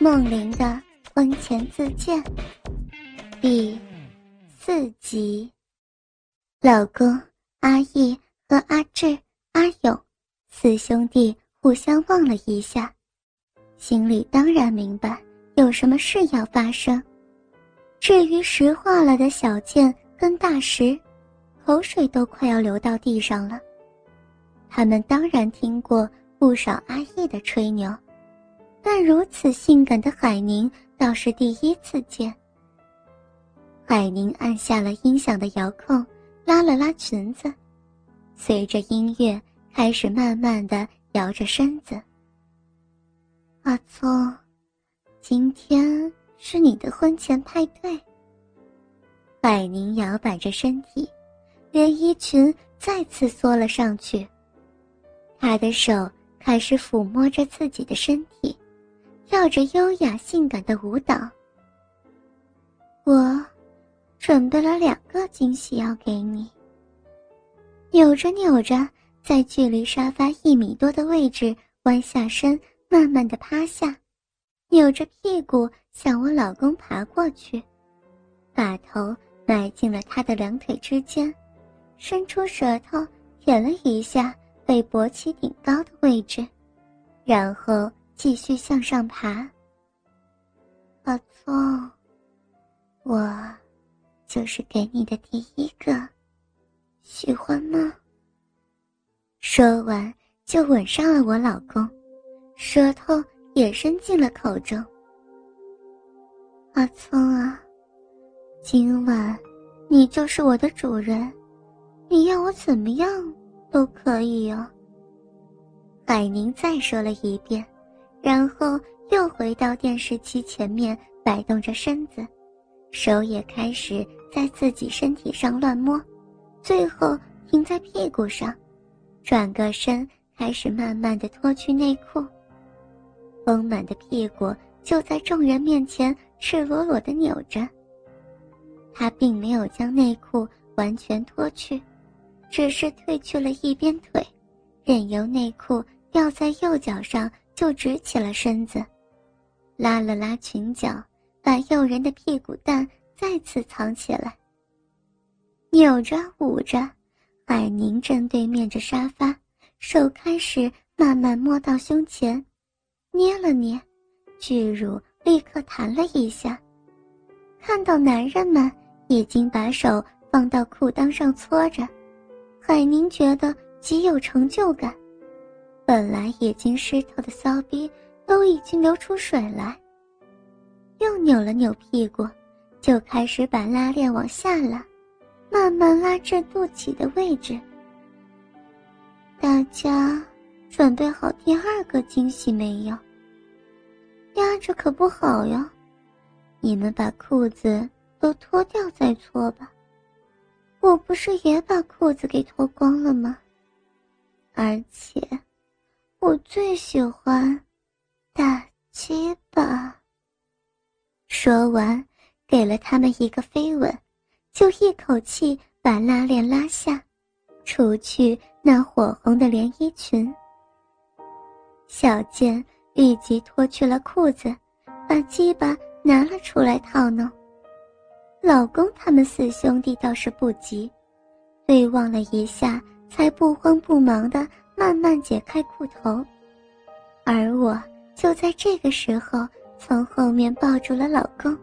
梦玲的婚前自荐第四集。老公阿义和阿志、阿勇四兄弟互相望了一下，心里当然明白有什么事要发生。至于石化了的小健跟大石，口水都快要流到地上了。他们当然听过不少阿义的吹牛。但如此性感的海宁倒是第一次见。海宁按下了音响的遥控，拉了拉裙子，随着音乐开始慢慢的摇着身子。阿聪，今天是你的婚前派对。海宁摇摆着身体，连衣裙再次缩了上去。他的手开始抚摸着自己的身体。跳着优雅性感的舞蹈。我准备了两个惊喜要给你。扭着扭着，在距离沙发一米多的位置弯下身，慢慢的趴下，扭着屁股向我老公爬过去，把头埋进了他的两腿之间，伸出舌头舔了一下被勃起顶高的位置，然后。继续向上爬。阿聪，我就是给你的第一个，喜欢吗？说完就吻上了我老公，舌头也伸进了口中。阿聪啊，今晚你就是我的主人，你要我怎么样都可以哦。海宁再说了一遍。然后又回到电视机前面摆动着身子，手也开始在自己身体上乱摸，最后停在屁股上，转个身开始慢慢的脱去内裤。丰满的屁股就在众人面前赤裸裸的扭着。他并没有将内裤完全脱去，只是褪去了一边腿，任由内裤掉在右脚上。就直起了身子，拉了拉裙角，把诱人的屁股蛋再次藏起来。扭着捂着，海宁正对面着沙发，手开始慢慢摸到胸前，捏了捏，巨乳立刻弹了一下。看到男人们已经把手放到裤裆上搓着，海宁觉得极有成就感。本来已经湿透的骚逼都已经流出水来。又扭了扭屁股，就开始把拉链往下拉，慢慢拉至肚脐的位置。大家准备好第二个惊喜没有？压着可不好哟，你们把裤子都脱掉再搓吧。我不是也把裤子给脱光了吗？而且。我最喜欢大鸡巴。说完，给了他们一个飞吻，就一口气把拉链拉下，除去那火红的连衣裙。小健立即脱去了裤子，把鸡巴拿了出来套弄。老公他们四兄弟倒是不急，对望了一下，才不慌不忙的。慢慢解开裤头，而我就在这个时候从后面抱住了老公。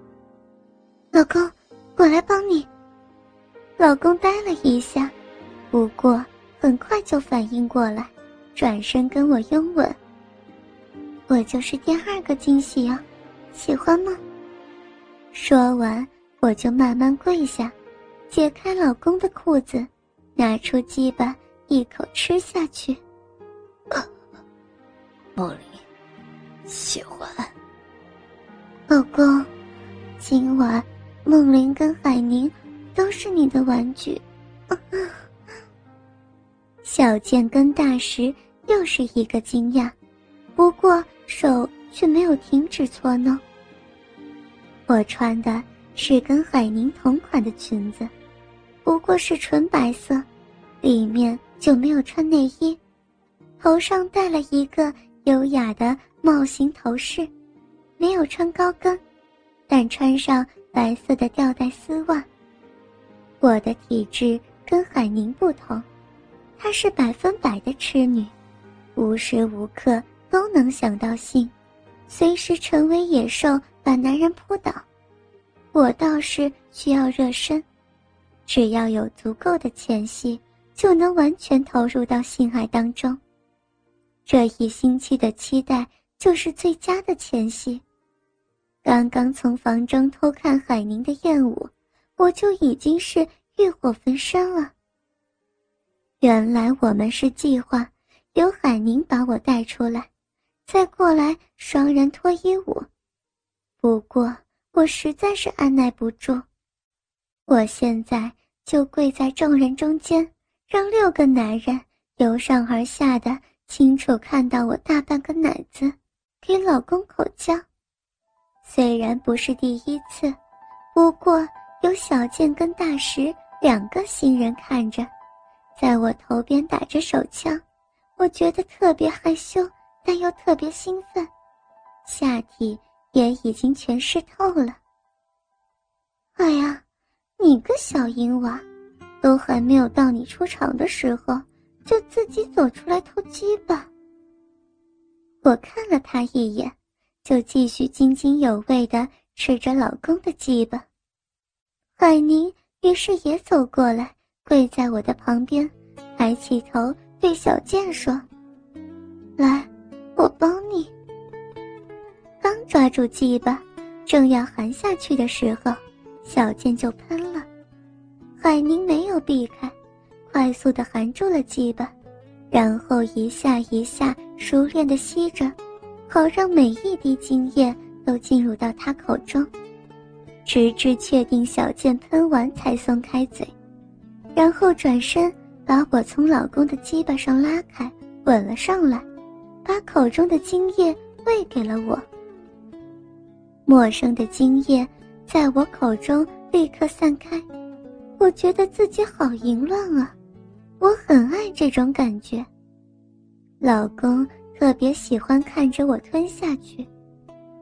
老公，我来帮你。老公呆了一下，不过很快就反应过来，转身跟我拥吻。我就是第二个惊喜哦，喜欢吗？说完，我就慢慢跪下，解开老公的裤子，拿出鸡巴一口吃下去。梦玲，喜欢。老公，今晚梦玲跟海宁都是你的玩具。小健跟大石又是一个惊讶，不过手却没有停止搓弄。我穿的是跟海宁同款的裙子，不过是纯白色，里面就没有穿内衣，头上戴了一个。优雅的帽型头饰，没有穿高跟，但穿上白色的吊带丝袜。我的体质跟海宁不同，她是百分百的痴女，无时无刻都能想到性，随时成为野兽把男人扑倒。我倒是需要热身，只要有足够的前戏，就能完全投入到性爱当中。这一星期的期待就是最佳的前戏。刚刚从房中偷看海宁的艳舞，我就已经是欲火焚身了。原来我们是计划由海宁把我带出来，再过来双人脱衣舞。不过。我实在是按耐不住，我现在就跪在众人中间，让六个男人由上而下的清楚看到我大半个奶子，给老公口交。虽然不是第一次，不过有小健跟大石两个新人看着，在我头边打着手枪，我觉得特别害羞，但又特别兴奋，下体。也已经全湿透了。哎呀，你个小淫娃，都还没有到你出场的时候，就自己走出来偷鸡吧。我看了他一眼，就继续津津有味的吃着老公的鸡巴。海宁于是也走过来，跪在我的旁边，抬起头对小健说：“来，我帮你。”刚抓住鸡巴，正要含下去的时候，小剑就喷了。海宁没有避开，快速的含住了鸡巴，然后一下一下熟练的吸着，好让每一滴精液都进入到他口中，直至确定小剑喷完才松开嘴，然后转身把我从老公的鸡巴上拉开，吻了上来，把口中的精液喂给了我。陌生的精液在我口中立刻散开，我觉得自己好淫乱啊！我很爱这种感觉。老公特别喜欢看着我吞下去，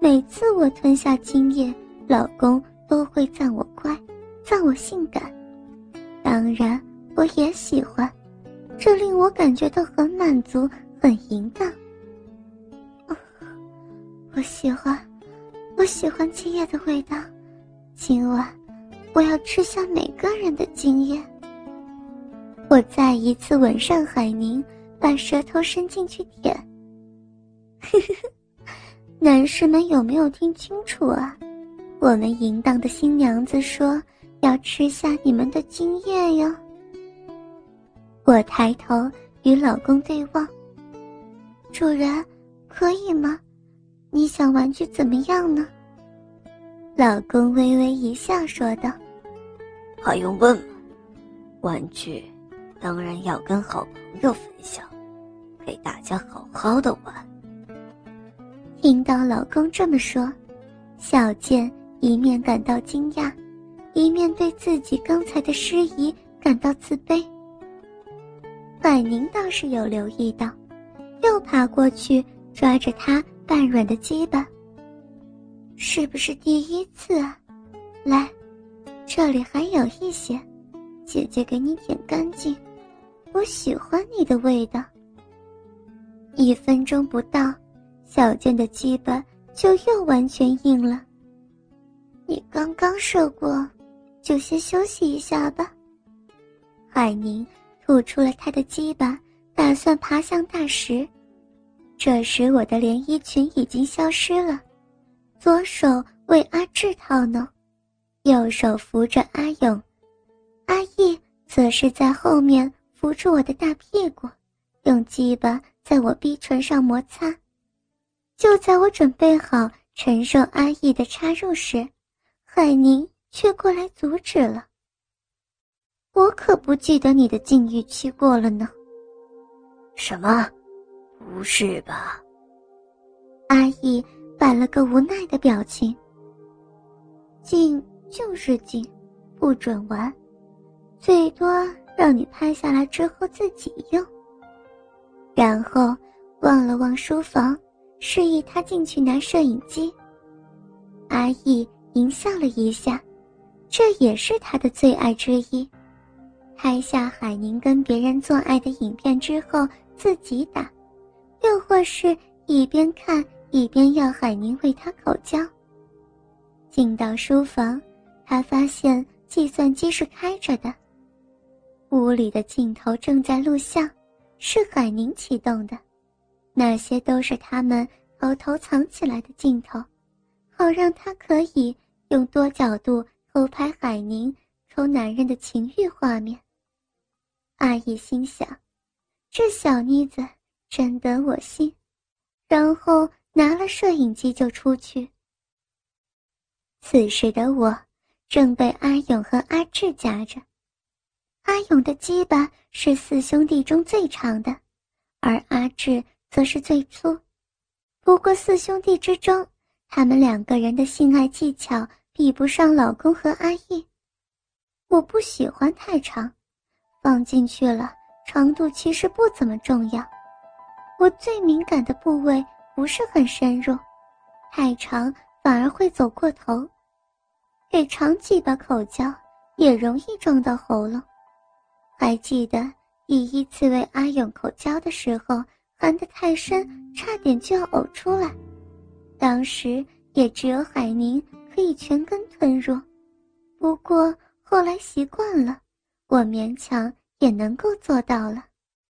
每次我吞下精液，老公都会赞我乖，赞我性感。当然，我也喜欢，这令我感觉到很满足，很淫荡。我喜欢。我喜欢精液的味道，今晚我要吃下每个人的精液。我再一次吻上海宁，把舌头伸进去舔。呵 呵男士们有没有听清楚啊？我们淫荡的新娘子说要吃下你们的精液哟。我抬头与老公对望，主人，可以吗？你想玩具怎么样呢？老公微微一笑，说道：“还用问吗？玩具当然要跟好朋友分享，给大家好好的玩。”听到老公这么说，小健一面感到惊讶，一面对自己刚才的失仪感到自卑。海宁倒是有留意到，又爬过去抓着他。半软的鸡巴，是不是第一次啊？来，这里还有一些，姐姐给你舔干净。我喜欢你的味道。一分钟不到，小健的鸡巴就又完全硬了。你刚刚射过，就先休息一下吧。海宁吐出了他的鸡巴，打算爬向大石。这时，我的连衣裙已经消失了，左手为阿志套弄，右手扶着阿勇，阿义则是在后面扶住我的大屁股，用鸡巴在我逼唇上摩擦。就在我准备好承受阿义的插入时，海宁却过来阻止了。我可不记得你的禁欲期过了呢。什么？不是吧？阿义摆了个无奈的表情。禁就是禁，不准玩，最多让你拍下来之后自己用。然后望了望书房，示意他进去拿摄影机。阿义淫笑了一下，这也是他的最爱之一。拍下海宁跟别人做爱的影片之后自己打，又或是一边看一边要海宁为他口交。进到书房，他发现计算机是开着的，屋里的镜头正在录像，是海宁启动的，那些都是他们偷偷藏起来的镜头，好让他可以用多角度偷拍海宁抠男人的情欲画面。阿姨心想：“这小妮子真得我心。”然后拿了摄影机就出去。此时的我正被阿勇和阿志夹着。阿勇的鸡巴是四兄弟中最长的，而阿志则是最粗。不过四兄弟之中，他们两个人的性爱技巧比不上老公和阿义。我不喜欢太长。放进去了，长度其实不怎么重要。我最敏感的部位不是很深入，太长反而会走过头。给长几把口交也容易撞到喉咙。还记得第一次为阿勇口交的时候，含得太深，差点就要呕出来。当时也只有海宁可以全根吞入，不过后来习惯了。我勉强也能够做到了。